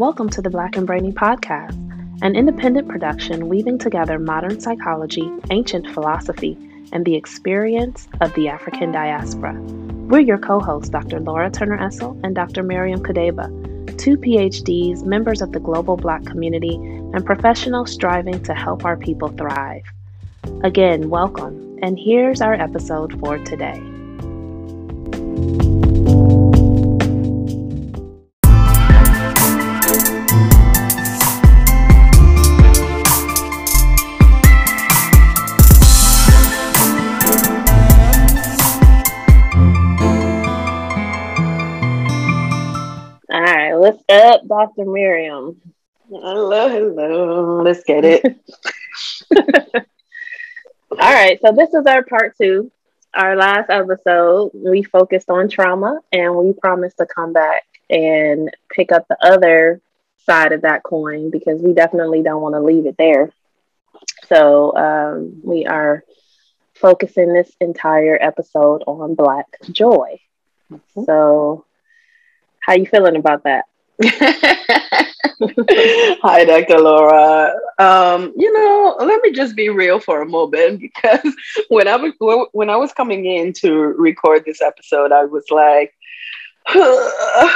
Welcome to the Black and Brainy podcast, an independent production weaving together modern psychology, ancient philosophy, and the experience of the African diaspora. We're your co hosts, Dr. Laura Turner Essel and Dr. Miriam Kadeba, two PhDs, members of the global Black community, and professionals striving to help our people thrive. Again, welcome, and here's our episode for today. Up, Dr. Miriam? Hello, hello. Let's get it. All right, so this is our part two. Our last episode, we focused on trauma and we promised to come back and pick up the other side of that coin because we definitely don't want to leave it there. So um, we are focusing this entire episode on Black joy. Mm-hmm. So, how you feeling about that? Hi, Dr. Laura. Um, you know, let me just be real for a moment because when I was when I was coming in to record this episode, I was like, "How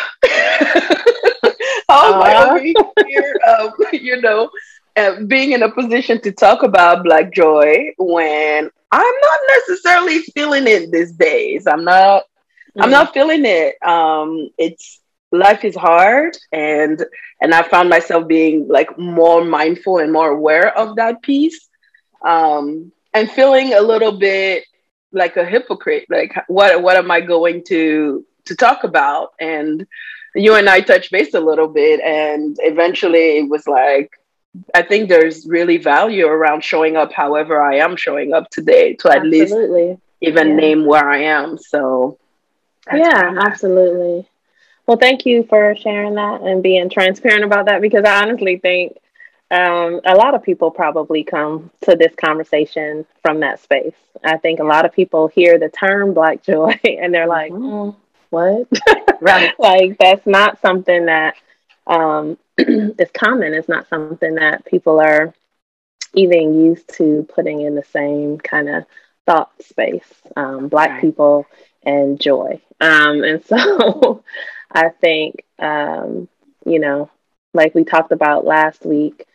am I over here?" Um, you know, uh, being in a position to talk about Black joy when I'm not necessarily feeling it these days. I'm not. I'm not feeling it. Um, it's life is hard, and and I found myself being like more mindful and more aware of that piece, um, and feeling a little bit like a hypocrite. Like, what what am I going to to talk about? And you and I touched base a little bit, and eventually it was like. I think there's really value around showing up however I am showing up today to at least even Yeah. name where I am. So yeah, absolutely. Well, thank you for sharing that and being transparent about that because I honestly think um, a lot of people probably come to this conversation from that space. I think a lot of people hear the term Black joy and they're like, Mhm. "Mm, what? Right. like, that's not something that um, is common. It's not something that people are even used to putting in the same kind of thought space. Um, black Right. people and joy. Um, and so I think, um, you know, like we talked about last week,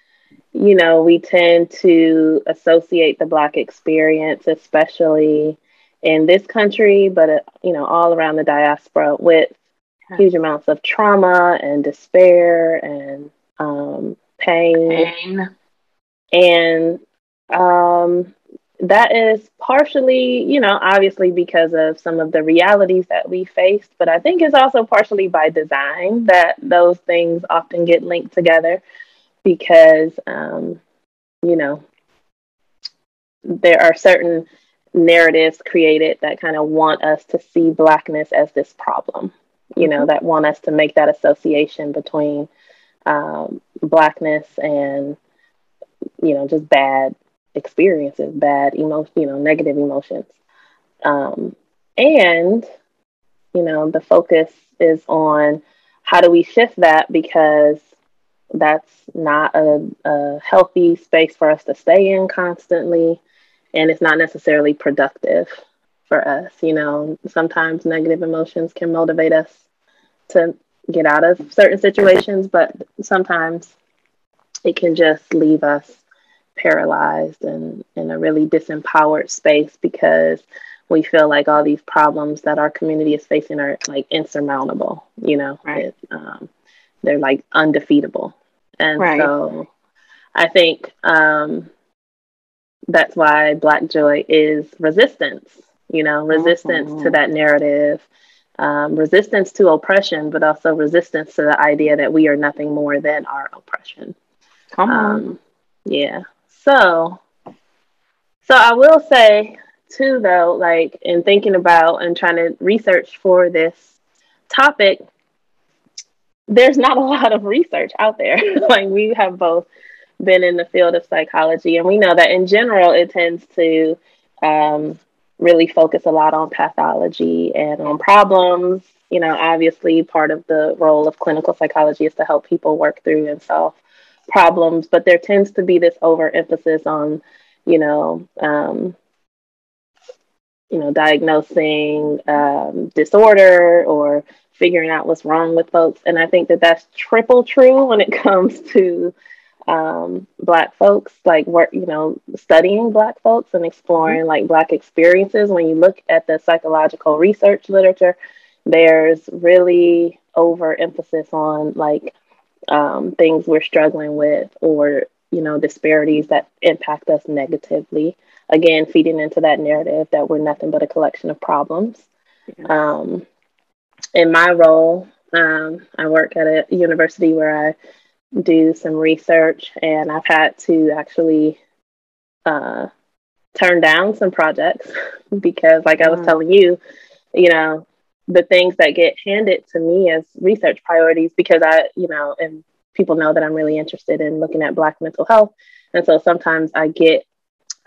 you know, we tend to associate the Black experience, especially in this country, but, uh, you know, all around the diaspora with huge amounts of trauma and despair and um, pain Pain. and um, that is partially, you know, obviously because of some of the realities that we faced, but I think it's also partially by design that those things often get linked together because, um, you know, there are certain narratives created that kind of want us to see Blackness as this problem, you know, that want us to make that association between um, Blackness and you know, just bad experiences, bad emotion, you know, negative emotions. Um, and, you know, the focus is on how do we shift that because that's not a, a healthy space for us to stay in constantly. And it's not necessarily productive for us. You know, sometimes negative emotions can motivate us to get out of certain situations, but sometimes it can just leave us paralyzed and in a really disempowered space because we feel like all these problems that our community is facing are like insurmountable you know Right. It, um, they're like undefeatable and Right. so i think um, that's why black joy is resistance you know resistance to Mhm. that narrative um, resistance to oppression but also resistance to the idea that we are nothing more than our oppression Come on. um, yeah. So, so I will say too, though, like in thinking about and trying to research for this topic, there's not a lot of research out there. like we have both been in the field of psychology, and we know that in general, it tends to um, really focus a lot on pathology and on problems. You know, obviously, part of the role of clinical psychology is to help people work through and solve problems, but there tends to be this overemphasis on, you know, um, you know, diagnosing um, disorder or figuring out what's wrong with folks. And I think that that's triple true when it comes to um, Black folks, like work, you know, studying Black folks and exploring like Black experiences. When you look at the psychological research literature, there's really overemphasis on like um, things we're struggling with or you know disparities that impact us negatively. Again feeding into that narrative that we're nothing but a collection of problems. Um, in my role, um, I work at a university where I do some research, and I've had to actually uh, turn down some projects because, like I was mm. telling you, you know, the things that get handed to me as research priorities because I, you know, and people know that I'm really interested in looking at Black mental health. And so sometimes I get,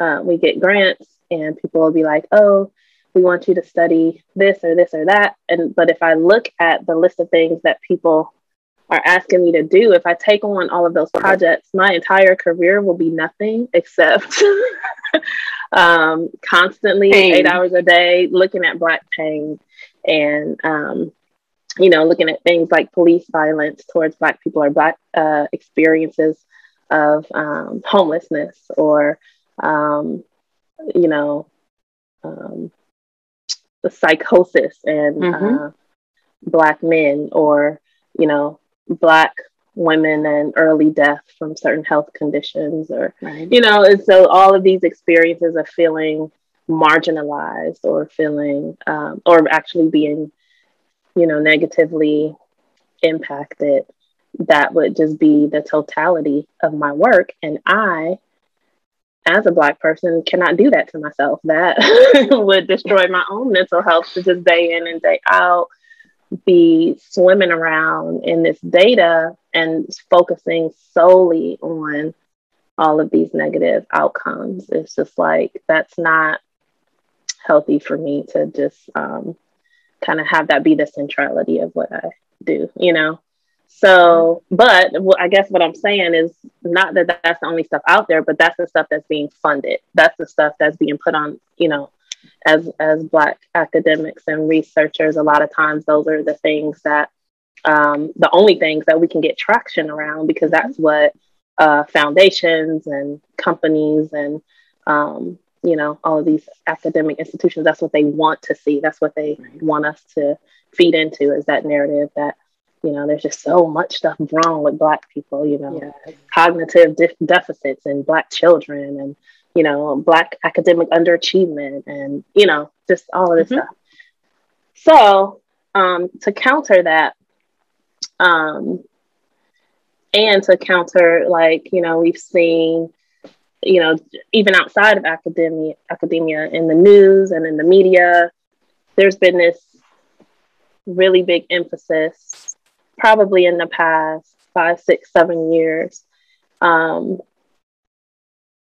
uh, we get grants and people will be like, oh, we want you to study this or this or that. And but if I look at the list of things that people are asking me to do, if I take on all of those projects, my entire career will be nothing except um, constantly pain. eight hours a day looking at black pain and um, you know looking at things like police violence towards black people or black uh, experiences of um, homelessness or um, you know um, the psychosis and mm-hmm. uh, black men or you know black women and early death from certain health conditions or right. you know and so all of these experiences of feeling marginalized or feeling um, or actually being you know negatively impacted that would just be the totality of my work. And i as a black person cannot do that to myself. That would destroy my own mental health to just day in and day out. Be swimming around in this data and focusing solely on all of these negative outcomes. It's just like that's not healthy for me to just um, kind of have that be the centrality of what i do you know so, but I guess what I'm saying is not that that's the only stuff out there, but that's the stuff that's being funded. That's the stuff that's being put on, you know, as as Black academics and researchers. A lot of times, those are the things that um, the only things that we can get traction around because that's what uh, foundations and companies and um, you know all of these academic institutions. That's what they want to see. That's what they want us to feed into is that narrative that you know there's just so much stuff wrong with black people you know yeah. cognitive de- deficits and black children and you know black academic underachievement and you know just all of this mm-hmm. stuff so um, to counter that um, and to counter like you know we've seen you know even outside of academia academia in the news and in the media there's been this really big emphasis probably in the past five, six, seven years um,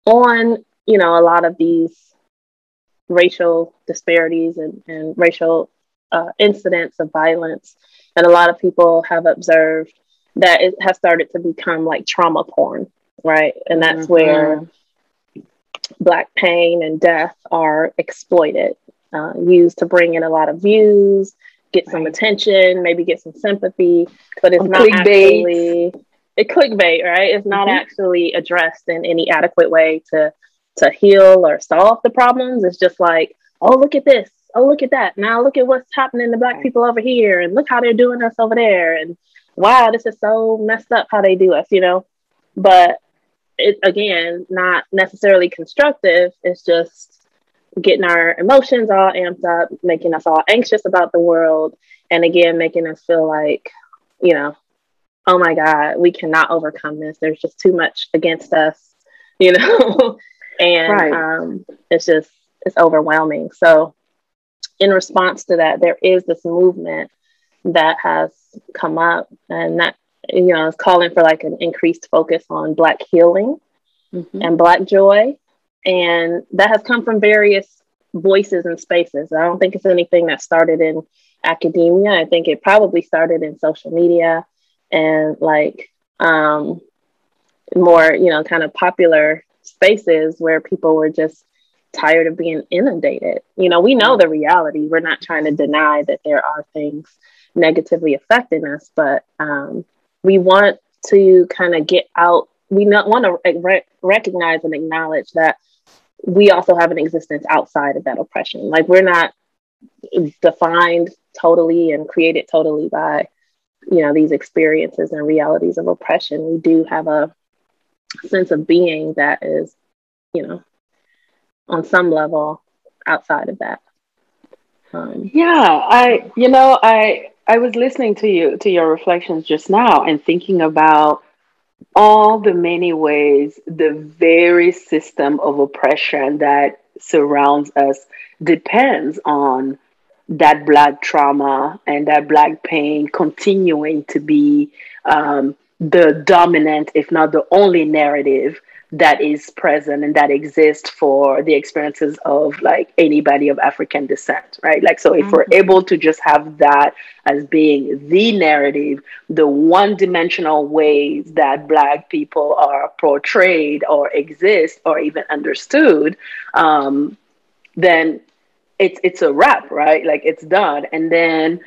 on, you know, a lot of these racial disparities and, and racial uh, incidents of violence. And a lot of people have observed that it has started to become like trauma porn, right? And that's mm-hmm. where Black pain and death are exploited, uh, used to bring in a lot of views, get some attention, maybe get some sympathy, but it's not actually it clickbait, right? It's not mm-hmm. actually addressed in any adequate way to to heal or solve the problems. It's just like, oh, look at this. Oh, look at that. Now look at what's happening to black people over here and look how they're doing us over there. And wow, this is so messed up how they do us, you know? But it again, not necessarily constructive. It's just getting our emotions all amped up, making us all anxious about the world, and again, making us feel like, you know, oh my God, we cannot overcome this. There's just too much against us, you know, and right. um, it's just, it's overwhelming. So, in response to that, there is this movement that has come up, and that, you know, it's calling for like an increased focus on Black healing mm-hmm. and Black joy and that has come from various voices and spaces. I don't think it's anything that started in academia. I think it probably started in social media and like um, more, you know, kind of popular spaces where people were just tired of being inundated. You know, we know the reality. We're not trying to deny that there are things negatively affecting us, but um, we want to kind of get out. We not want to re- recognize and acknowledge that we also have an existence outside of that oppression. Like we're not defined totally and created totally by, you know, these experiences and realities of oppression. We do have a sense of being that is, you know, on some level outside of that. Um, yeah, I, you know, I, I was listening to you to your reflections just now and thinking about all the many ways the very system of oppression that surrounds us depends on that black trauma and that black pain continuing to be um, the dominant, if not the only narrative that is present and that exists for the experiences of like anybody of African descent, right? Like, so if mm-hmm. we're able to just have that as being the narrative, the one dimensional ways that Black people are portrayed or exist or even understood, um, then it's it's a wrap, right? Like it's done. And then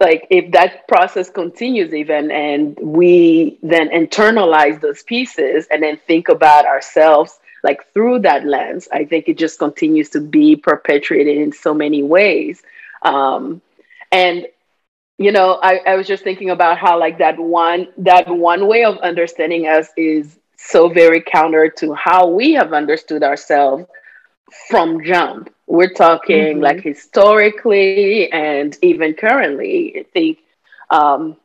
like if that process continues even and we then internalize those pieces and then think about ourselves like through that lens i think it just continues to be perpetuated in so many ways. Um, and you know I, I was just thinking about how like that one that one way of understanding us is so very counter to how we have understood ourselves from jump we're talking mm-hmm. like historically and even currently. I think um,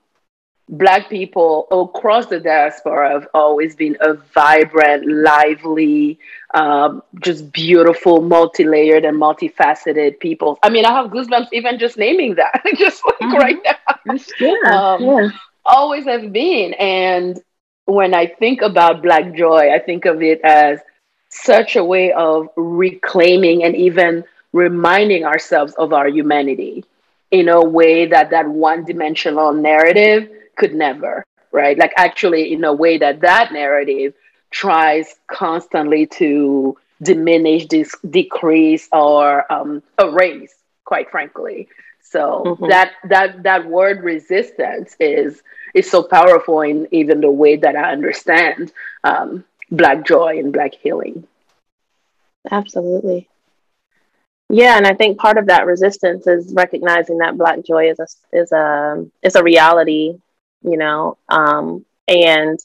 Black people across the diaspora have always been a vibrant, lively, um, just beautiful, multi layered, and multifaceted people. I mean, I have goosebumps even just naming that, just like mm-hmm. right now. Yeah, um, yeah. Always have been. And when I think about Black joy, I think of it as such a way of reclaiming and even reminding ourselves of our humanity in a way that that one dimensional narrative could never right like actually in a way that that narrative tries constantly to diminish decrease or um, erase quite frankly so mm-hmm. that that that word resistance is is so powerful in even the way that i understand um, black joy and black healing absolutely yeah, and I think part of that resistance is recognizing that Black joy is a is a is a reality, you know, um, and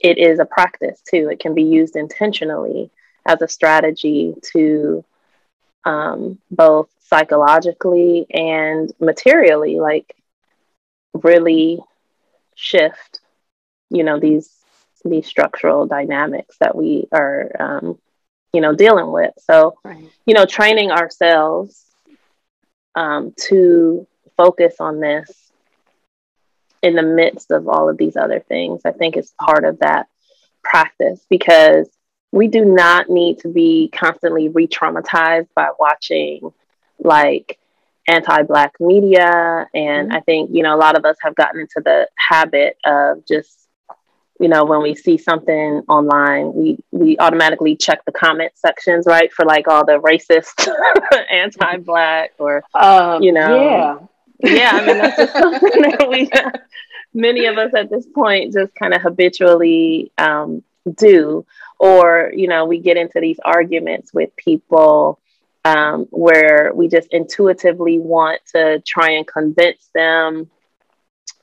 it is a practice too. It can be used intentionally as a strategy to um, both psychologically and materially, like really shift, you know, these these structural dynamics that we are um, you know dealing with so right. you know training ourselves um, to focus on this in the midst of all of these other things i think is part of that practice because we do not need to be constantly re-traumatized by watching like anti-black media and mm-hmm. i think you know a lot of us have gotten into the habit of just you know when we see something online we we automatically check the comment sections right for like all the racist anti-black or um, you know. yeah. Yeah i mean that's just something that we many of us at this point just kind of habitually um, do. Or you know we get into these arguments with people um, where we just intuitively want to try and convince them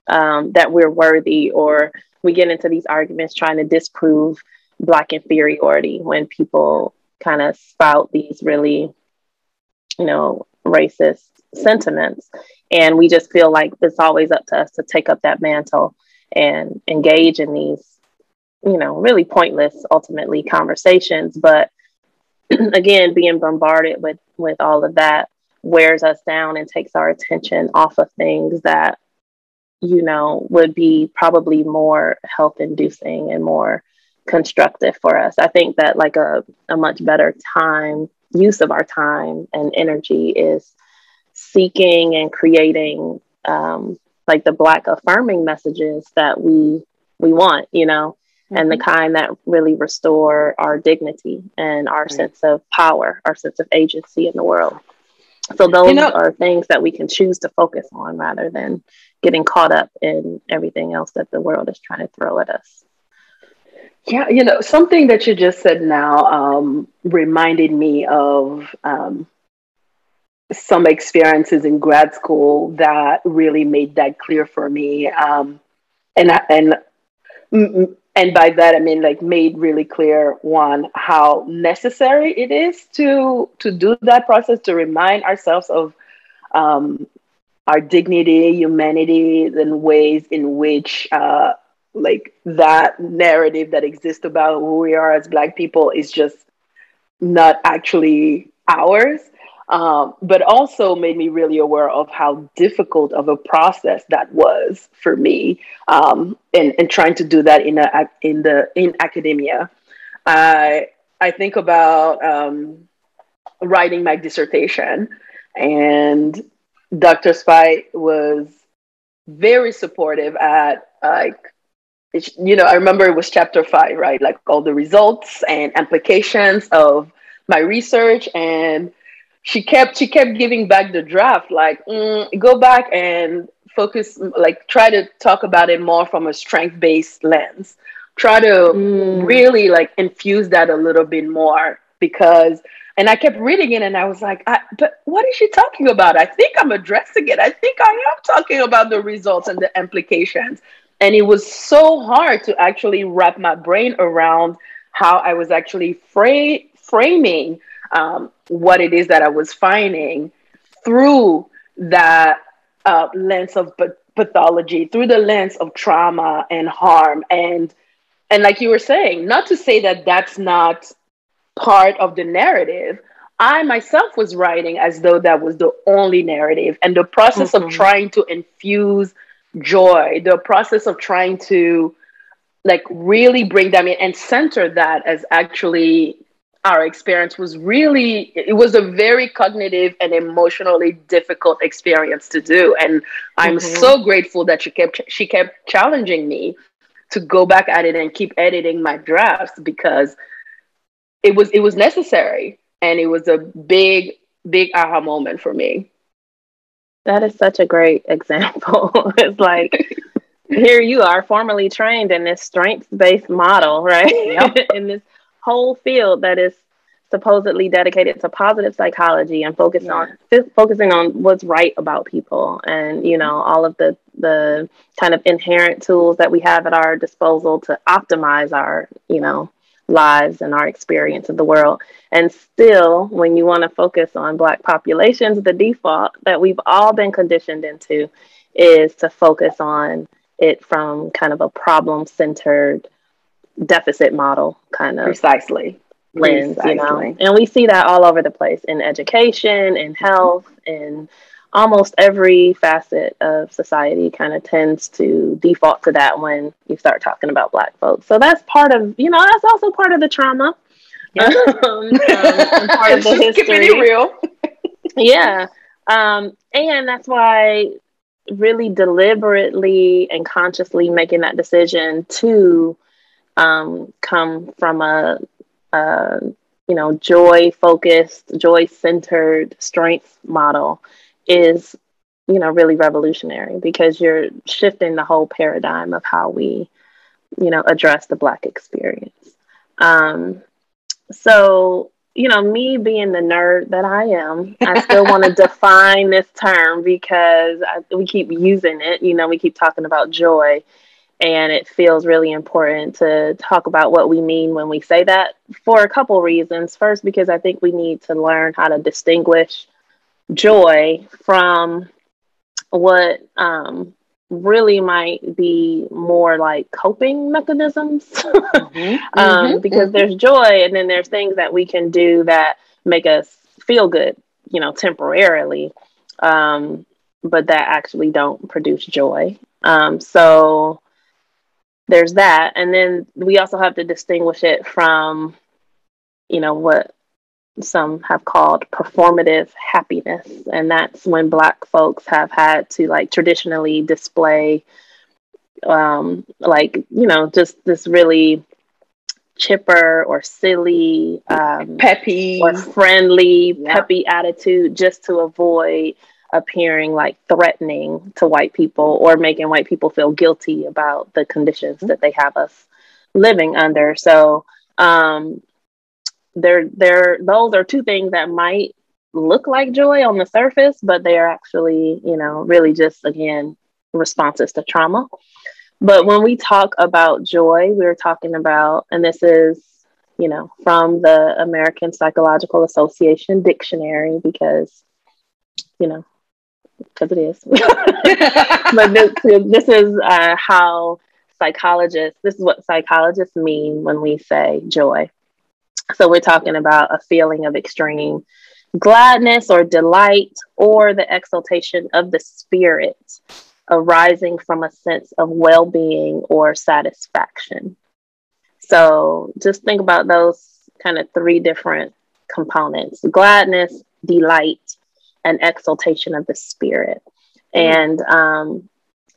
um, that we're worthy or we get into these arguments trying to disprove black inferiority when people kind of spout these really you know racist sentiments. And we just feel like it's always up to us to take up that mantle and engage in these you know really pointless ultimately conversations. But again being bombarded with with all of that wears us down and takes our attention off of things that you know, would be probably more health inducing and more constructive for us. I think that like a, a much better time use of our time and energy is seeking and creating um, like the black affirming messages that we we want, you know, mm-hmm. and the mm-hmm. kind that really restore our dignity and our right. sense of power, our sense of agency in the world. So those you know, are things that we can choose to focus on rather than getting caught up in everything else that the world is trying to throw at us. Yeah, you know, something that you just said now um, reminded me of um, some experiences in grad school that really made that clear for me. Um, and and and by that I mean like made really clear one how necessary it is to to do that process to remind ourselves of um, our dignity, humanity, and ways in which uh, like that narrative that exists about who we are as Black people is just not actually ours um, but also made me really aware of how difficult of a process that was for me um, and, and trying to do that in, a, in, the, in academia. I, I think about um, writing my dissertation and Dr. Spite was very supportive at like you know i remember it was chapter five right like all the results and implications of my research and she kept she kept giving back the draft like mm, go back and focus like try to talk about it more from a strength based lens try to mm. really like infuse that a little bit more because and i kept reading it and i was like I, but what is she talking about? I think i'm addressing it. I think i am talking about the results and the implications. And it was so hard to actually wrap my brain around how i was actually fra- framing um, what it is that I was finding through that uh, lens of pathology, through the lens of trauma and harm, and and like you were saying, not to say that that's not part of the narrative. I myself was writing as though that was the only narrative, and the process mm-hmm. of trying to infuse joy, the process of trying to like really bring them in and center that as actually our experience was really it was a very cognitive and emotionally difficult experience to do and i'm mm-hmm. so grateful that she kept she kept challenging me to go back at it and keep editing my drafts because it was it was necessary and it was a big big aha moment for me that is such a great example it's like here you are formally trained in this strength based model right yep. in this whole field that is supposedly dedicated to positive psychology and focus yeah. on f- focusing on what's right about people and you know all of the the kind of inherent tools that we have at our disposal to optimize our you know lives and our experience of the world. And still when you want to focus on black populations the default that we've all been conditioned into is to focus on it from kind of a problem centered deficit model kind of precisely. lens precisely. you know? And we see that all over the place in education in health in almost every facet of society kind of tends to default to that when you start talking about black folks. So that's part of you know that's also part of the trauma. Yeah. um, um, part of the history. real. Yeah. Um, and that's why really deliberately and consciously making that decision to um, come from a, a you know joy focused, joy centered strength model is you know really revolutionary because you're shifting the whole paradigm of how we you know address the black experience. Um, so you know, me being the nerd that I am, I still want to define this term because I, we keep using it. You know, we keep talking about joy, and it feels really important to talk about what we mean when we say that for a couple reasons. First, because I think we need to learn how to distinguish joy from what um, really might be more like coping mechanisms. mm-hmm, um, mm-hmm, because mm-hmm. there's joy, and then there's things that we can do that make us feel good, you know, temporarily. Um, but that actually don't produce joy. Um, so there's that. And then we also have to distinguish it from, you know, what some have called performative happiness. And that's when Black folks have had to like traditionally display, um, like, you know, just this really chipper or silly, um, peppy, or friendly, peppy attitude just to avoid appearing like threatening to white people or making white people feel guilty about the conditions that they have us living under. So um, there, there, those are two things that might look like joy on the surface, but they are actually, you know, really just again responses to trauma. But when we talk about joy, we're talking about, and this is, you know, from the American Psychological Association dictionary because, you know, because it is. but this, this is uh, how psychologists, this is what psychologists mean when we say joy. So we're talking about a feeling of extreme gladness or delight or the exaltation of the spirit arising from a sense of well being or satisfaction. So just think about those kind of three different components gladness, delight, and exaltation of the spirit. And, um,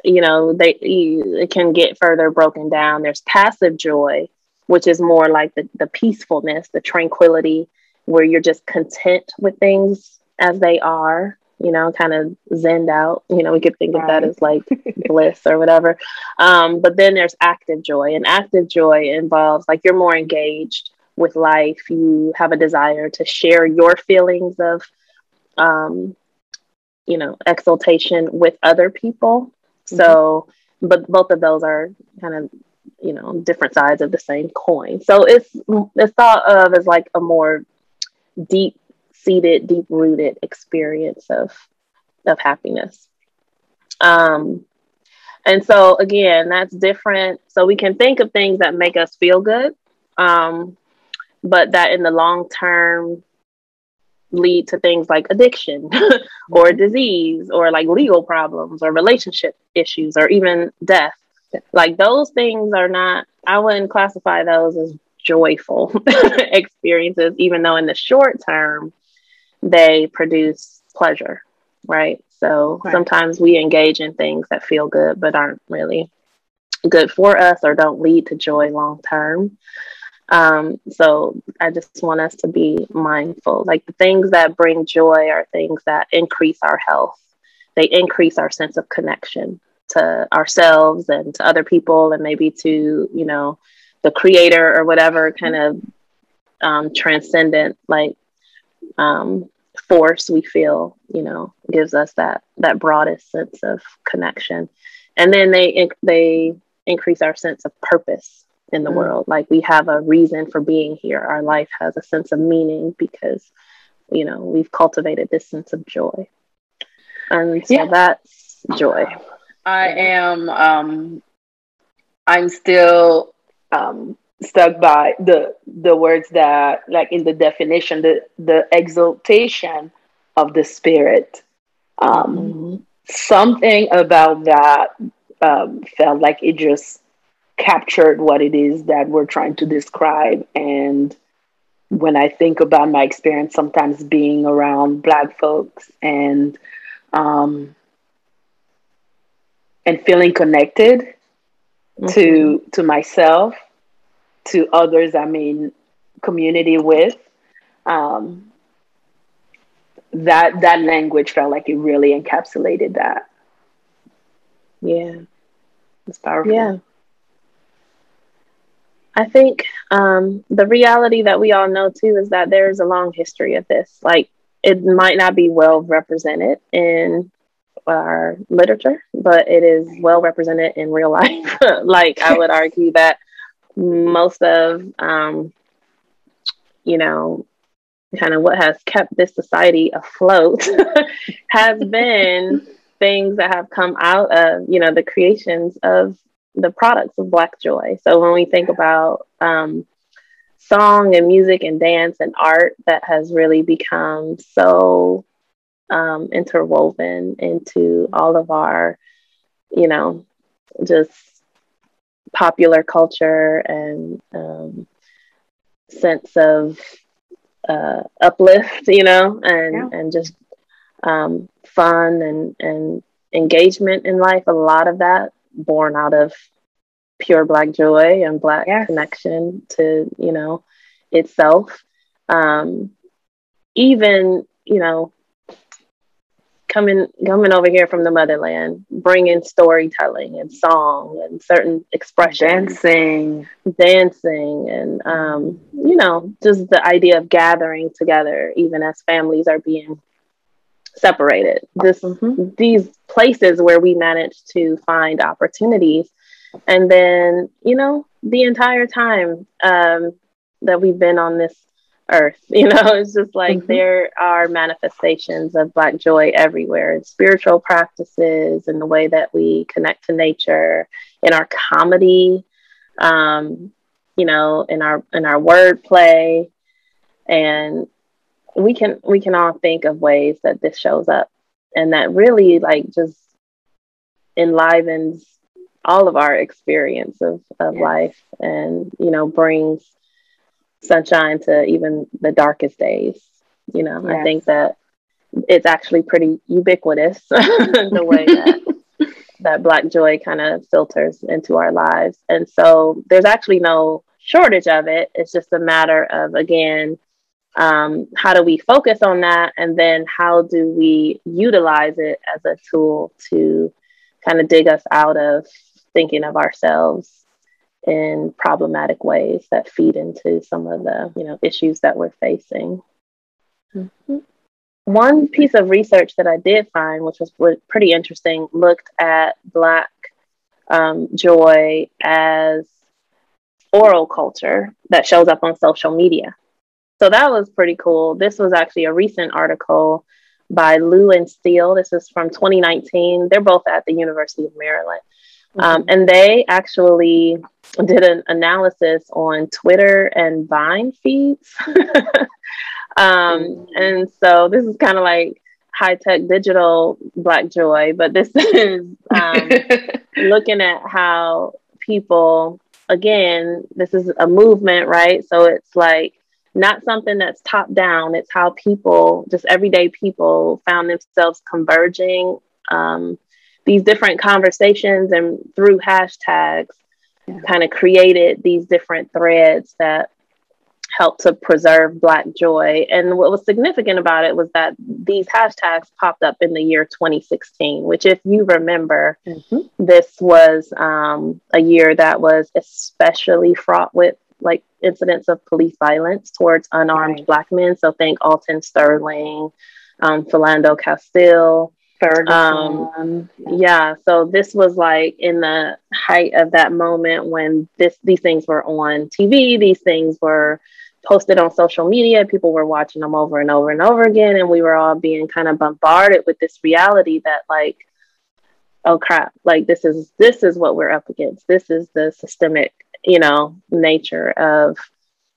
you know, they you, it can get further broken down. There's passive joy, which is more like the, the peacefulness, the tranquility, where you're just content with things as they are, you know, kind of zened out. You know, we could think right. of that as like bliss or whatever. Um, but then there's active joy, and active joy involves like you're more engaged with life. You have a desire to share your feelings of um, you know, exaltation with other people. Mm-hmm. So, but both of those are kind of, you know, different sides of the same coin. So it's it's thought of as like a more deep seated, deep rooted experience of of happiness. Um, and so again, that's different. So we can think of things that make us feel good, um, but that in the long term lead to things like addiction or disease or like legal problems or relationship issues or even death. Like those things are not, I wouldn't classify those as joyful experiences, even though in the short term they produce pleasure, right? So right. sometimes we engage in things that feel good but aren't really good for us or don't lead to joy long term. Um, so I just want us to be mindful. Like the things that bring joy are things that increase our health. They increase our sense of connection to ourselves and to other people and maybe to, you know, the creator or whatever kind of um, transcendent like um, force we feel, you know, gives us that that broadest sense of connection. And then they they increase our sense of purpose in the mm. world. Like we have a reason for being here. Our life has a sense of meaning because, you know, we've cultivated this sense of joy. And so yeah. that's joy. I am um I'm still um stuck by the the words that like in the definition the the exaltation of the spirit um mm-hmm. something about that um felt like it just captured what it is that we're trying to describe. And when I think about my experience, sometimes being around Black folks and um, and feeling connected mm-hmm. to to myself, to others I'm in community with, um, that that language felt like it really encapsulated that. Yeah, it's powerful. Yeah. I think um, the reality that we all know too is that there's a long history of this. Like it might not be well represented in our literature, but it is well represented in real life. like I would argue that most of, um, you know, kind of what has kept this society afloat has been things that have come out of, you know, the creations of the products of Black joy. So when we think about um, song and music and dance and art, that has really become so um, interwoven into all of our, you know, just popular culture and um, sense of uh, uplift, you know, and yeah. and just um, fun and and engagement in life. A lot of that born out of pure black joy and black yes. connection to you know itself. Um, even you know coming coming over here from the motherland, bringing storytelling and song and certain expressions, dancing, dancing, and um, you know, just the idea of gathering together, even as families are being separated. This mm-hmm. these places where we manage to find opportunities, and then you know, the entire time um, that we've been on this earth. You know, it's just like mm-hmm. there are manifestations of Black joy everywhere in spiritual practices, in the way that we connect to nature, in our comedy, um, you know, in our in our wordplay, and we can we can all think of ways that this shows up, and that really like just enlivens all of our experience of, of yes. life and you know brings sunshine to even the darkest days. You know, yes. I think that it's actually pretty ubiquitous the way that that black joy kind of filters into our lives. And so there's actually no shortage of it. It's just a matter of again, um, how do we focus on that and then how do we utilize it as a tool to kind of dig us out of thinking of ourselves in problematic ways that feed into some of the you know issues that we're facing. Mm-hmm. One piece of research that I did find, which was pretty interesting, looked at Black um, joy as oral culture that shows up on social media. So that was pretty cool. This was actually a recent article by Lu and Steele. This is from 2019. They're both at the University of Maryland. Um, mm-hmm. Um, and they actually did an analysis on Twitter and Vine feeds. um, and so this is kind of like high tech digital Black Joy, but this is um, looking at how people, again, this is a movement, right? So it's like not something that's top down, it's how people, just everyday people, found themselves converging. Um, these different conversations and through hashtags yeah. kind of created these different threads that helped to preserve Black joy. And what was significant about it was that these hashtags popped up in the year 2016, which, if you remember, mm-hmm. this was um, a year that was especially fraught with like incidents of police violence towards unarmed right. Black men. So think Alton Sterling, um, Philando Castile. Um, yeah, so this was like in the height of that moment when this these things were on TV, these things were posted on social media, people were watching them over and over and over again, and we were all being kind of bombarded with this reality that like, oh crap, like this is this is what we're up against. This is the systemic, you know, nature of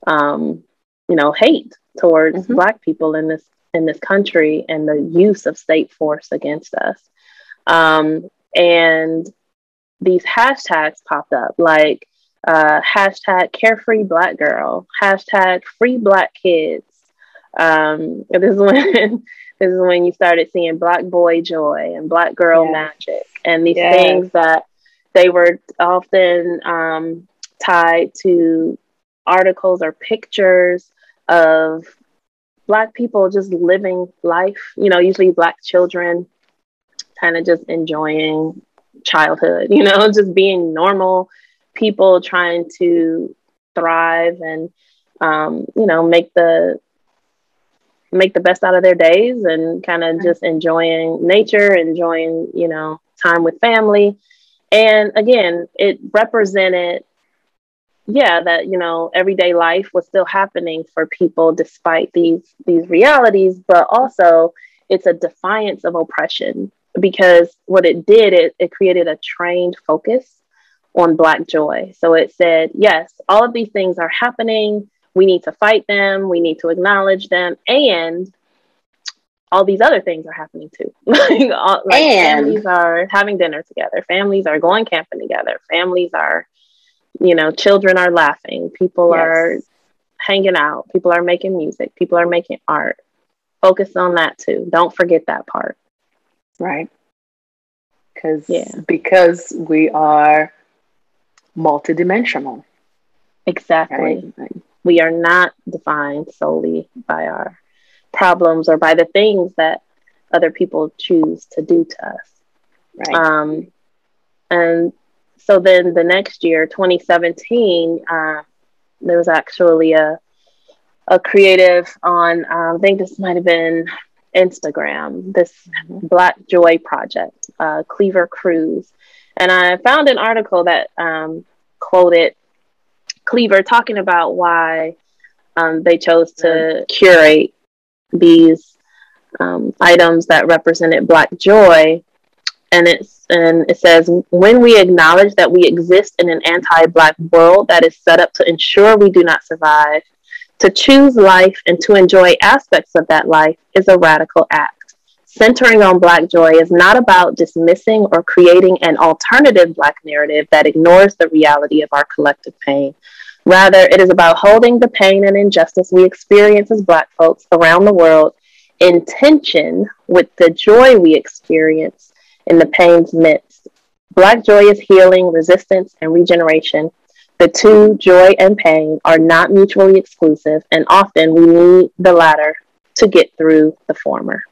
um, you know, hate towards mm-hmm. black people in this in this country and the use of state force against us. Um, and these hashtags popped up like uh, hashtag carefree black girl, hashtag free black kids. Um, this is when this is when you started seeing black boy joy and black girl yes. magic and these yes. things that they were often um, tied to articles or pictures of black people just living life you know usually black children kind of just enjoying childhood you know just being normal people trying to thrive and um, you know make the make the best out of their days and kind of just enjoying nature enjoying you know time with family. And again it represented yeah that you know everyday life was still happening for people despite these these realities but also it's a defiance of oppression because what it did it, it created a trained focus on black joy. So it said yes all of these things are happening. We need to fight them. We need to acknowledge them. And all these other things are happening too. Like, all, like and families are having dinner together. Families are going camping together. Families are you know, children are laughing, people yes. are hanging out, people are making music, people are making art. Focus on that too. Don't forget that part. Right. Because yeah. because we are multidimensional. Exactly. Right? We are not defined solely by our problems or by the things that other people choose to do to us. Right. Um, and so then the next year, 2017, uh, there was actually a a creative on um, I think this might have been Instagram, this Black Joy project, uh, Kleaver Cruz, and I found an article that um, quoted Kleaver talking about why um, they chose to curate these um, items that represented Black joy. And it's and it says when we acknowledge that we exist in an anti-black world that is set up to ensure we do not survive, to choose life and to enjoy aspects of that life is a radical act. Centering on Black joy is not about dismissing or creating an alternative Black narrative that ignores the reality of our collective pain. Rather, it is about holding the pain and injustice we experience as Black folks around the world in tension with the joy we experience in the pain's midst. Black joy is healing, resistance, and regeneration. The two, joy and pain, are not mutually exclusive, and often we need the latter to get through the former.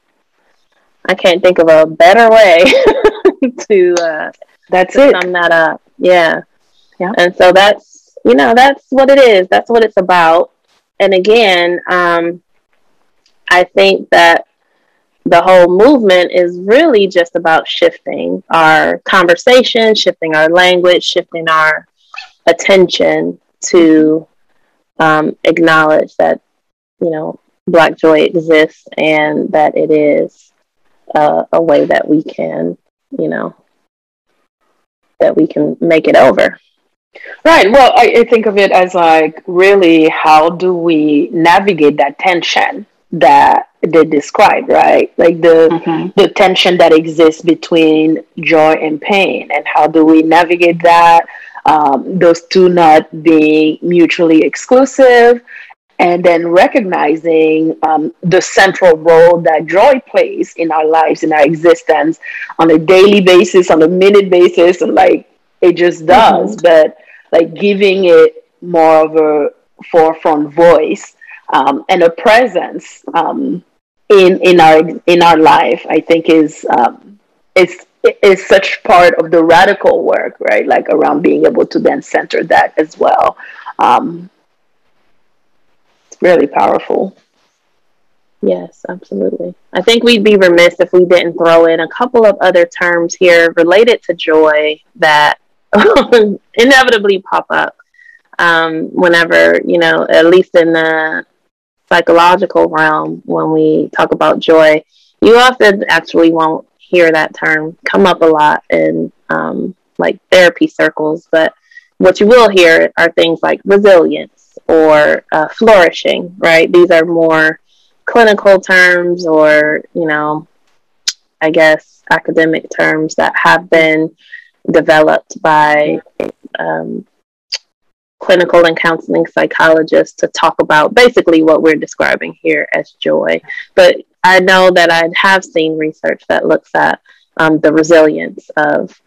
I can't think of a better way to uh, that's to it. sum that up. Yeah, yeah. And so that's you know that's what it is. That's what it's about. And again, um, I think that the whole movement is really just about shifting our conversation, shifting our language, shifting our attention to um, acknowledge that you know black joy exists and that it is uh, a way that we can you know that we can make it over. Right. Well I, I think of it as like really how do we navigate that tension that they describe right like the mm-hmm. the tension that exists between joy and pain and how do we navigate that um, those two not being mutually exclusive, and then recognizing um, the central role that joy plays in our lives, in our existence, on a daily basis, on a minute basis, and like it just does. Mm-hmm. But like giving it more of a forefront voice um, and a presence um, in in our in our life, I think is um, is is such part of the radical work, right? Like around being able to then center that as well. Um, it's really powerful. Yes, absolutely. I think we'd be remiss if we didn't throw in a couple of other terms here related to joy that inevitably pop up um, whenever, you know, at least in the psychological realm, when we talk about joy. You often actually won't hear that term come up a lot in um, like therapy circles, but what you will hear are things like resilience or uh, flourishing, right? These are more clinical terms or, you know, I guess academic terms that have been developed by um, clinical and counseling psychologists to talk about basically what we're describing here as joy. But I know that I have seen research that looks at um, the resilience of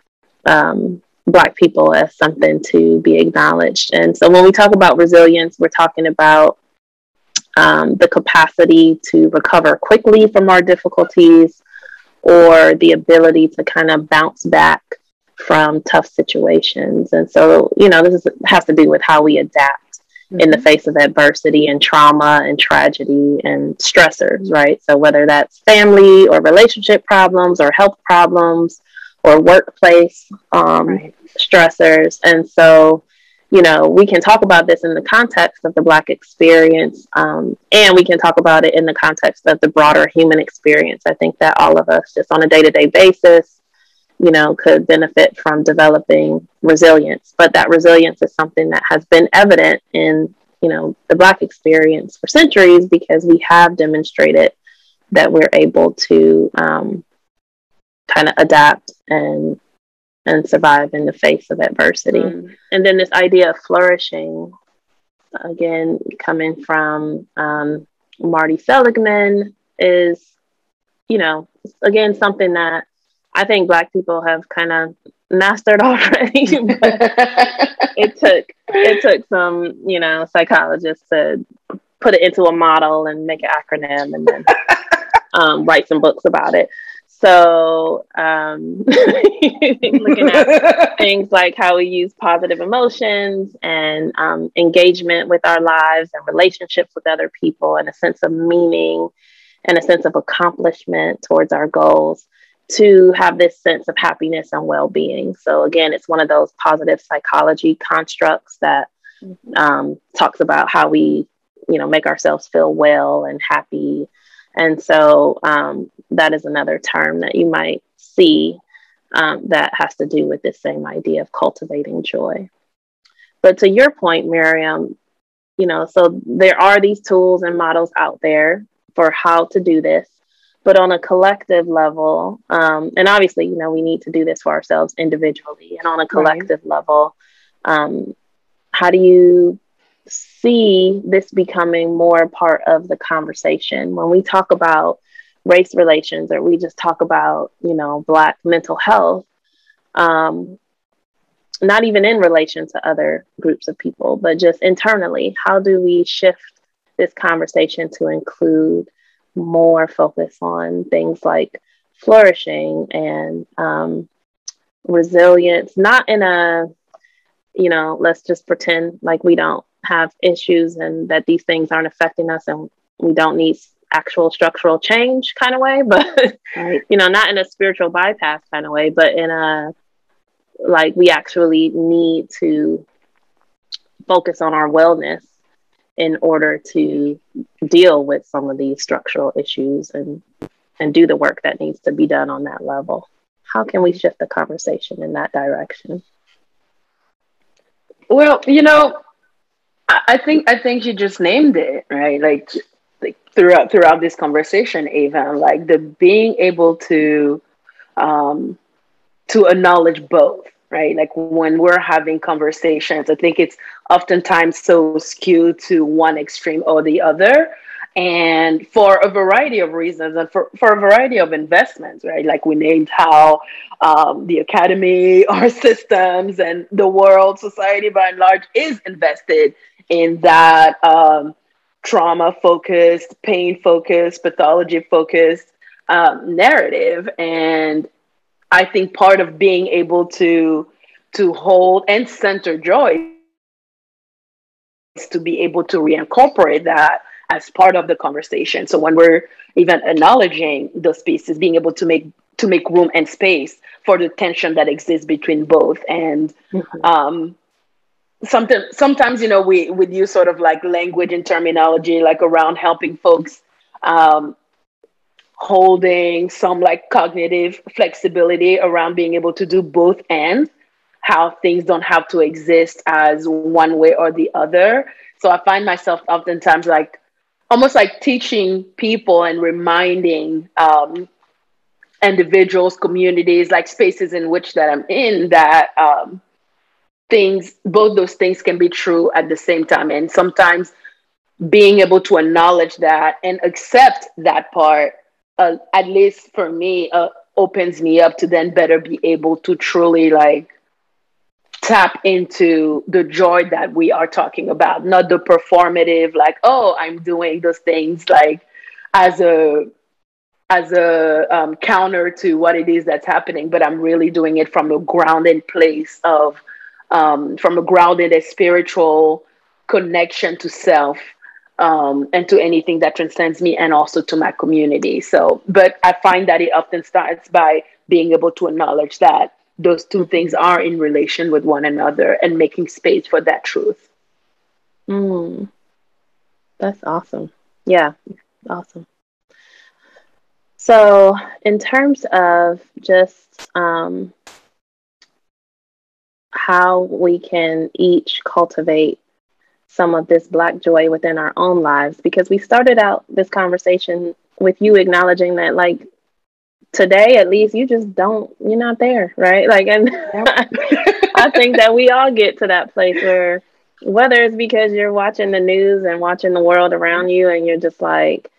um, Black people as something to be acknowledged. And so when we talk about resilience, we're talking about um, the capacity to recover quickly from our difficulties or the ability to kind of bounce back from tough situations. And so, you know, this is, has to do with how we adapt in the face of adversity and trauma and tragedy and stressors, right? So, whether that's family or relationship problems or health problems or workplace um, right. stressors. And so, you know, we can talk about this in the context of the Black experience, um, and we can talk about it in the context of the broader human experience. I think that all of us, just on a day to day basis, you know, could benefit from developing resilience. But that resilience is something that has been evident in, you know, the Black experience for centuries because we have demonstrated that we're able to um, kind of adapt and and survive in the face of adversity. Mm. And then this idea of flourishing, again, coming from um, Marty Seligman, is, you know, again, something that I think Black people have kind of mastered already. it took it took some, you know, psychologists to put it into a model and make an acronym and then um, write some books about it. So, um, looking at things like how we use positive emotions and um, engagement with our lives and relationships with other people and a sense of meaning and a sense of accomplishment towards our goals to have this sense of happiness and well being. So, again, it's one of those positive psychology constructs that um, talks about how we, you know, make ourselves feel well and happy. And so, um, that is another term that you might see um, that has to do with this same idea of cultivating joy. But to your point, Miriam, you know, so there are these tools and models out there for how to do this. But on a collective level, um, and obviously, you know, we need to do this for ourselves individually, and on a collective right. level, um, how do you see this becoming more part of the conversation when we talk about race relations or we just talk about you know black mental health um, not even in relation to other groups of people but just internally how do we shift this conversation to include more focus on things like flourishing and um, resilience not in a you know let's just pretend like we don't have issues and that these things aren't affecting us and we don't need actual structural change kind of way, but right. you know, not in a spiritual bypass kind of way, but in a like we actually need to focus on our wellness in order to deal with some of these structural issues and and do the work that needs to be done on that level. How can we shift the conversation in that direction? Well, you know, I think I think you just named it, right? Like like throughout throughout this conversation, even like the being able to um, to acknowledge both, right? Like when we're having conversations, I think it's oftentimes so skewed to one extreme or the other. And for a variety of reasons and for, for a variety of investments, right? Like we named how um, the academy, our systems, and the world, society by and large is invested in that um, trauma focused, pain focused, pathology focused um, narrative. And I think part of being able to to hold and center joy is to be able to reincorporate that as part of the conversation. So when we're even acknowledging those pieces, being able to make to make room and space for the tension that exists between both and mm-hmm. um, something sometimes you know we we use sort of like language and terminology like around helping folks um, holding some like cognitive flexibility around being able to do both and how things don't have to exist as one way or the other so i find myself oftentimes like almost like teaching people and reminding um, individuals communities like spaces in which that i'm in that um, things, both those things can be true at the same time. And sometimes being able to acknowledge that and accept that part, uh, at least for me, uh, opens me up to then better be able to truly like tap into the joy that we are talking about, not the performative, like, oh, I'm doing those things like as a as a um, counter to what it is that's happening, but I'm really doing it from a grounded place of um, from a grounded, a spiritual connection to self um, and to anything that transcends me and also to my community. So, but I find that it often starts by being able to acknowledge that those two things are in relation with one another and making space for that truth. Mm. That's awesome. Yeah, awesome. So, in terms of just um, how we can each cultivate some of this Black joy within our own lives. Because we started out this conversation with you acknowledging that, like, today at least you just don't you're not there right like and i think that we all get to that place where whether it's because you're watching the news and watching the world around you and you're just like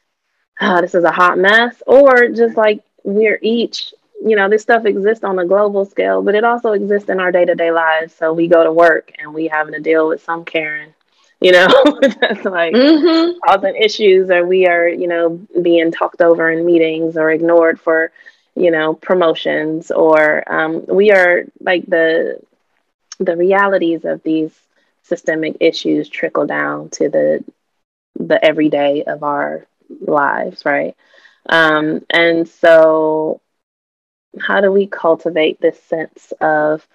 oh, this is a hot mess or just like we're each you know this stuff exists on a global scale but it also exists in our day-to-day lives so we go to work and we having to deal with some karen you know that's like mm-hmm. causing issues or we are you know being talked over in meetings or ignored for you know promotions or um, we are like the the realities of these systemic issues trickle down to the the everyday of our lives right um, and so how do we cultivate this sense of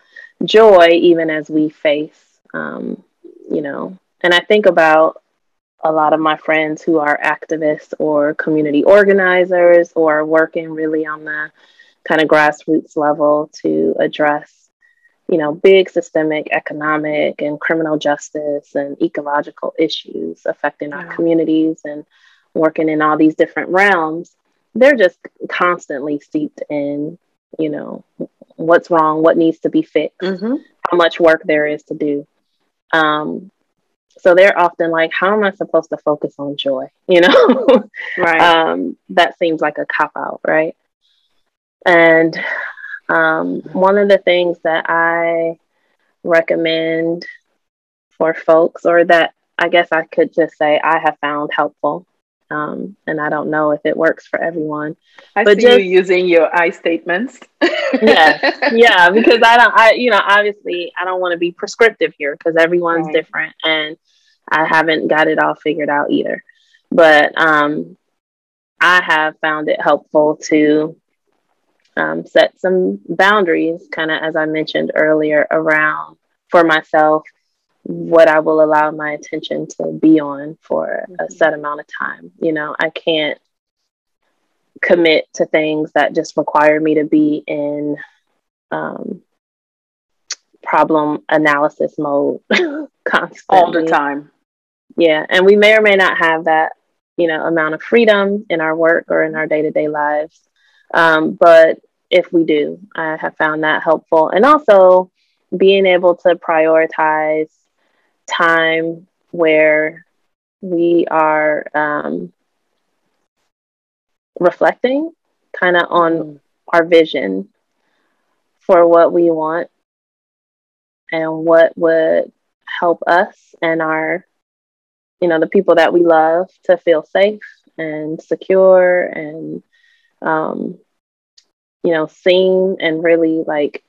joy even as we face um, you know and I think about a lot of my friends who are activists or community organizers or working really on the kind of grassroots level to address you know big systemic economic and criminal justice and ecological issues affecting our communities and working in all these different realms. They're just constantly steeped in you know what's wrong what needs to be fixed mm-hmm. how much work there is to do. Um, so they're often like, how am I supposed to focus on joy? You know, right. Um, that seems like a cop out, right? And um, one of the things that I recommend for folks, or that I guess I could just say I have found helpful, um, and I don't know if it works for everyone. I but see just, you using your I statements. yes, yeah, because I don't, I you know, obviously I don't want to be prescriptive here because everyone's right. different, and I haven't got it all figured out either. But um, I have found it helpful to um, set some boundaries, kind of as I mentioned earlier, around for myself what I will allow my attention to be on for mm-hmm. a set amount of time. You know, I can't commit to things that just require me to be in um, problem analysis mode constantly. All the time. Yeah and we may or may not have that you know amount of freedom in our work or in our day-to-day lives. Um, but if we do i have found that helpful. And also being able to prioritize time where we are um, reflecting kind of on mm. our vision for what we want and what would help us and our you know the people that we love to feel safe and secure and um, you know seen and really like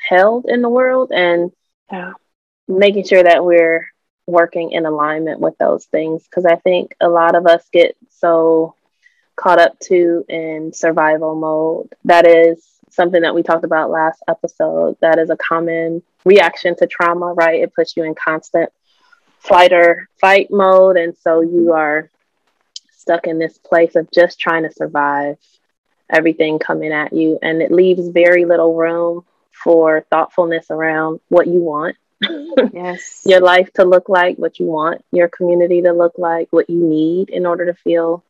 held in the world and yeah. Making sure that we're working in alignment with those things because i think a lot of us get so caught up to in survival mode that is something that we talked about last episode that is a common reaction to trauma right it puts you in constant flight or fight mode. And so you are stuck in this place of just trying to survive everything coming at you. And it leaves very little room for thoughtfulness around what you want. Yes. Your life to look like, what you want your community to look like, what you need in order to feel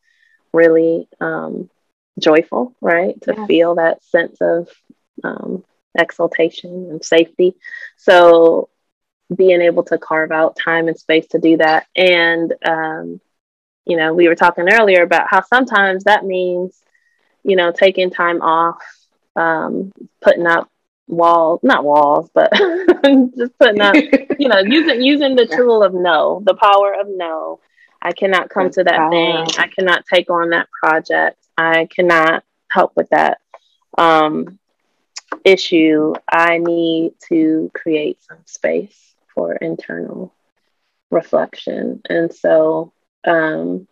really um, joyful, right? To yes. feel that sense of um, exaltation and safety. So being able to carve out time and space to do that. And, um, you know, we were talking earlier about how sometimes that means, you know, taking time off, um, putting up walls, not walls, but just putting up, you know, using using the tool of no, the power of no. I cannot come to that thing. I cannot take on that project. I cannot help with that. Um, issue, I need to create some space for internal reflection. And so, um,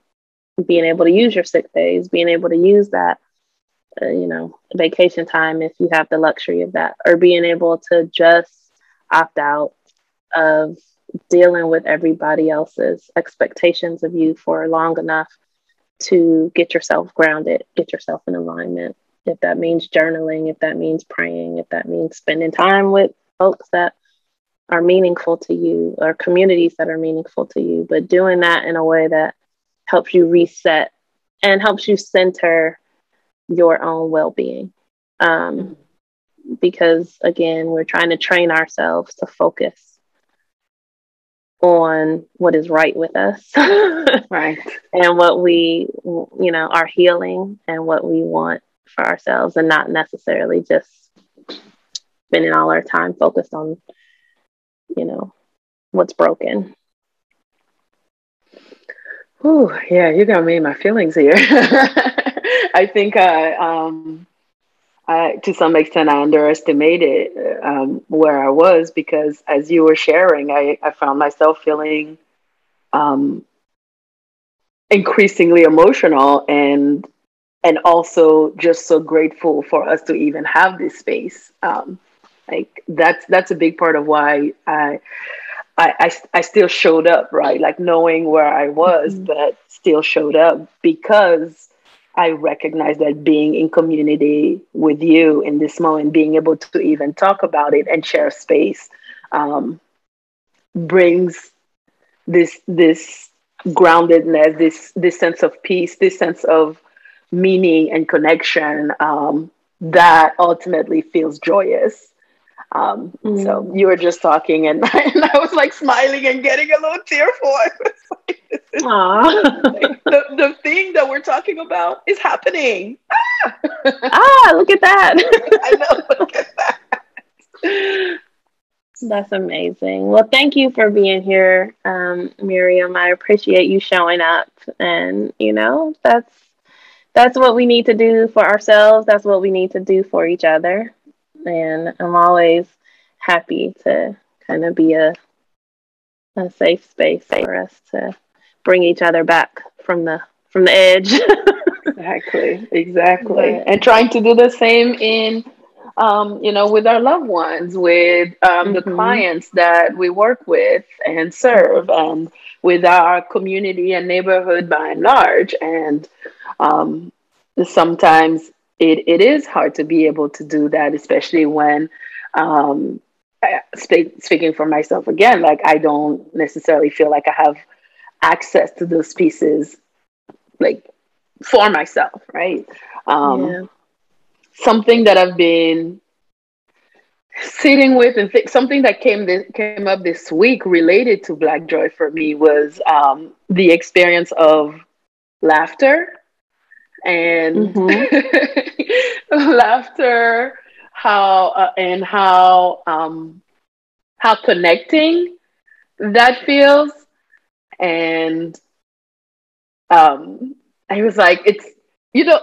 being able to use your sick days, being able to use that, uh, you know, vacation time if you have the luxury of that, or being able to just opt out of dealing with everybody else's expectations of you for long enough to get yourself grounded, get yourself in alignment. If that means journaling, if that means praying, if that means spending time with folks that are meaningful to you or communities that are meaningful to you, but doing that in a way that helps you reset and helps you center your own well-being um, mm-hmm. because again we're trying to train ourselves to focus on what is right with us right and what we you know are healing and what we want for ourselves and not necessarily just spending all our time focused on you know what's broken Ooh, yeah, you got me in my feelings here. I think uh, um, I, to some extent, I underestimated um, where I was because as you were sharing, I, I found myself feeling um, increasingly emotional and and also just so grateful for us to even have this space. Um, like that's that's a big part of why I, I I, I still showed up, right? Like knowing where I was, mm-hmm. but still showed up because I recognize that being in community with you in this moment, being able to even talk about it and share space, um, brings this this groundedness, this this sense of peace, this sense of meaning and connection um, that ultimately feels joyous. Um, mm. So you were just talking, and, and, I was like smiling and getting a little tearful. I like, like, the, the thing that we're talking about is happening. Ah, ah look at that. I know, look at that. That's amazing. Well, thank you for being here, um, Miriam. I appreciate you showing up, and you know that's that's what we need to do for ourselves. That's what we need to do for each other. And I'm always happy to kind of be a a safe space for us to bring each other back from the from the edge. exactly, exactly. But, and trying to do the same in um, you know, with our loved ones, with um, mm-hmm. the clients that we work with and serve, and with our community and neighborhood by and large. And um, sometimes it, it is hard to be able to do that, especially when um, speak, speaking for myself again, like I don't necessarily feel like I have access to those pieces like for myself, right? Um, yeah. Something that I've been sitting with and th- something that came this, came up this week related to Black Joy for me was um, the experience of laughter and mm-hmm. laughter how uh, and how um, how connecting that feels and um, I was like, it's you know,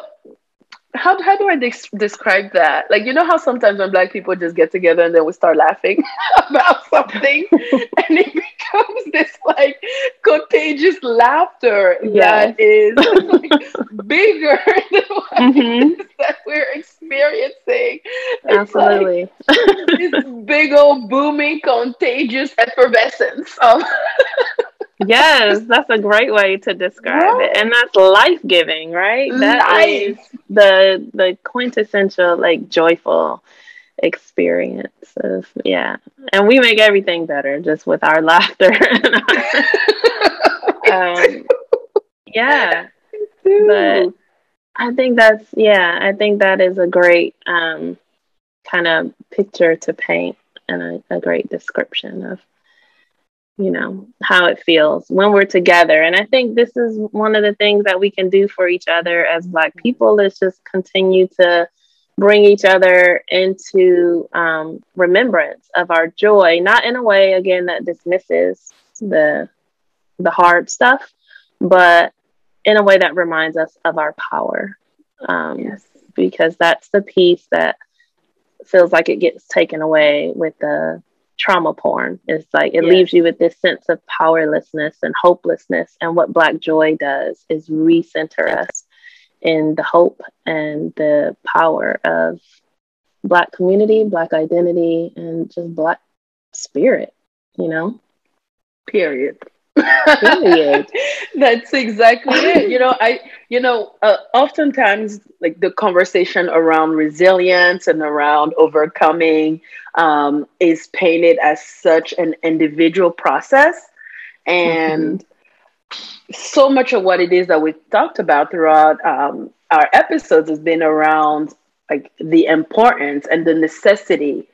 how how do I de- describe that? Like, you know how sometimes when black people just get together and then we start laughing about something, and it becomes this like contagious laughter yes. that is like, bigger than what mm-hmm. that we're experiencing. Absolutely, like this big old booming contagious effervescence of yes, that's a great way to describe right. it. And that's life giving, right? That life. is the the quintessential like joyful experience of yeah. And we make everything better just with our laughter um, yeah. But I think that's yeah, I think that is a great um, kind of picture to paint and a, a great description of you know how it feels when we're together. And i think this is one of the things that we can do for each other as black people is just continue to bring each other into um, remembrance of our joy not in a way again that dismisses the the hard stuff but in a way that reminds us of our power. Um, yes. because that's the piece that feels like it gets taken away with the trauma porn. It's like it yes. leaves you with this sense of powerlessness and hopelessness. And what Black Joy does is recenter us in the hope and the power of Black community, Black identity, and just Black spirit, you know? Period. That's exactly it. You know, I, you know, uh, oftentimes like the conversation around resilience and around overcoming um, is painted as such an individual process. And mm-hmm. so much of what it is that we've talked about throughout um, our episodes has been around like the importance and the necessity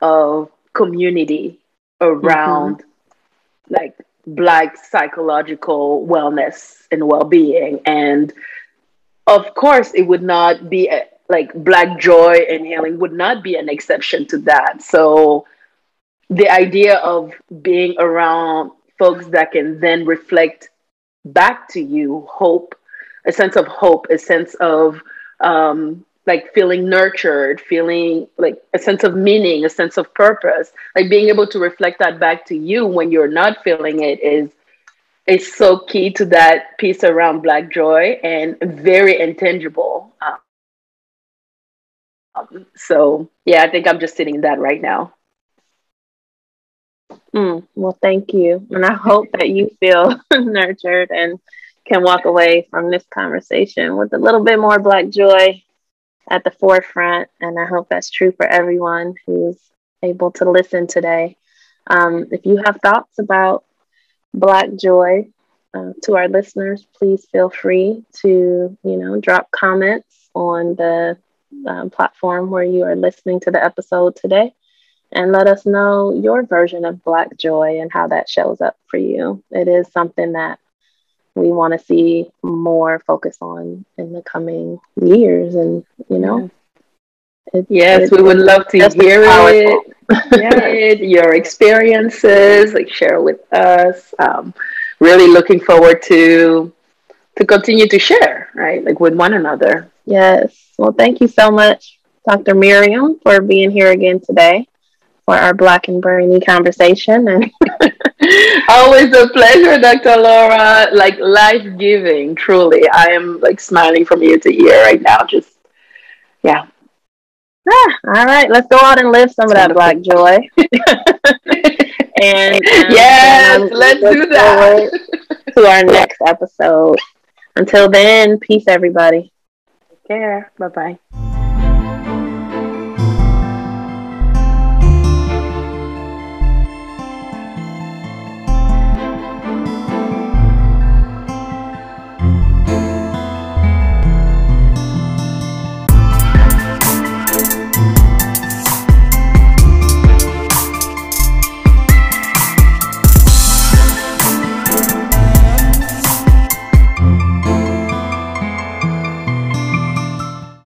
of community around mm-hmm. like black psychological wellness and well-being. And of course it would not be a, like black joy and healing would not be an exception to that. So the idea of being around folks that can then reflect back to you hope a sense of hope a sense of um, like feeling nurtured feeling like a sense of meaning a sense of purpose like being able to reflect that back to you when you're not feeling it is is so key to that piece around black joy and very intangible. Um, so yeah i think i'm just sitting in that right now. Mm, well thank you. And i hope that you feel nurtured and can walk away from this conversation with a little bit more black joy at the forefront. And I hope that's true for everyone who's able to listen today. Um, if you have thoughts about Black Joy uh, to our listeners, please feel free to, you know, drop comments on the uh, platform where you are listening to the episode today and let us know your version of Black Joy and how that shows up for you. It is something that we want to see more focus on in the coming years and you know. It, yes it, we would love to hear it. your experiences like share with us. Um, really looking forward to to continue to share right like with one another. Yes. Well thank you so much dr miriam for being here again today for our black and brainy conversation and always a pleasure dr laura. Like life-giving truly. I am like smiling from ear to ear right now just yeah. Ah, all right. Let's go out and live some of that black joy. And um, yes um, let's do that. to our next episode. Until then peace everybody. Take care. Bye-bye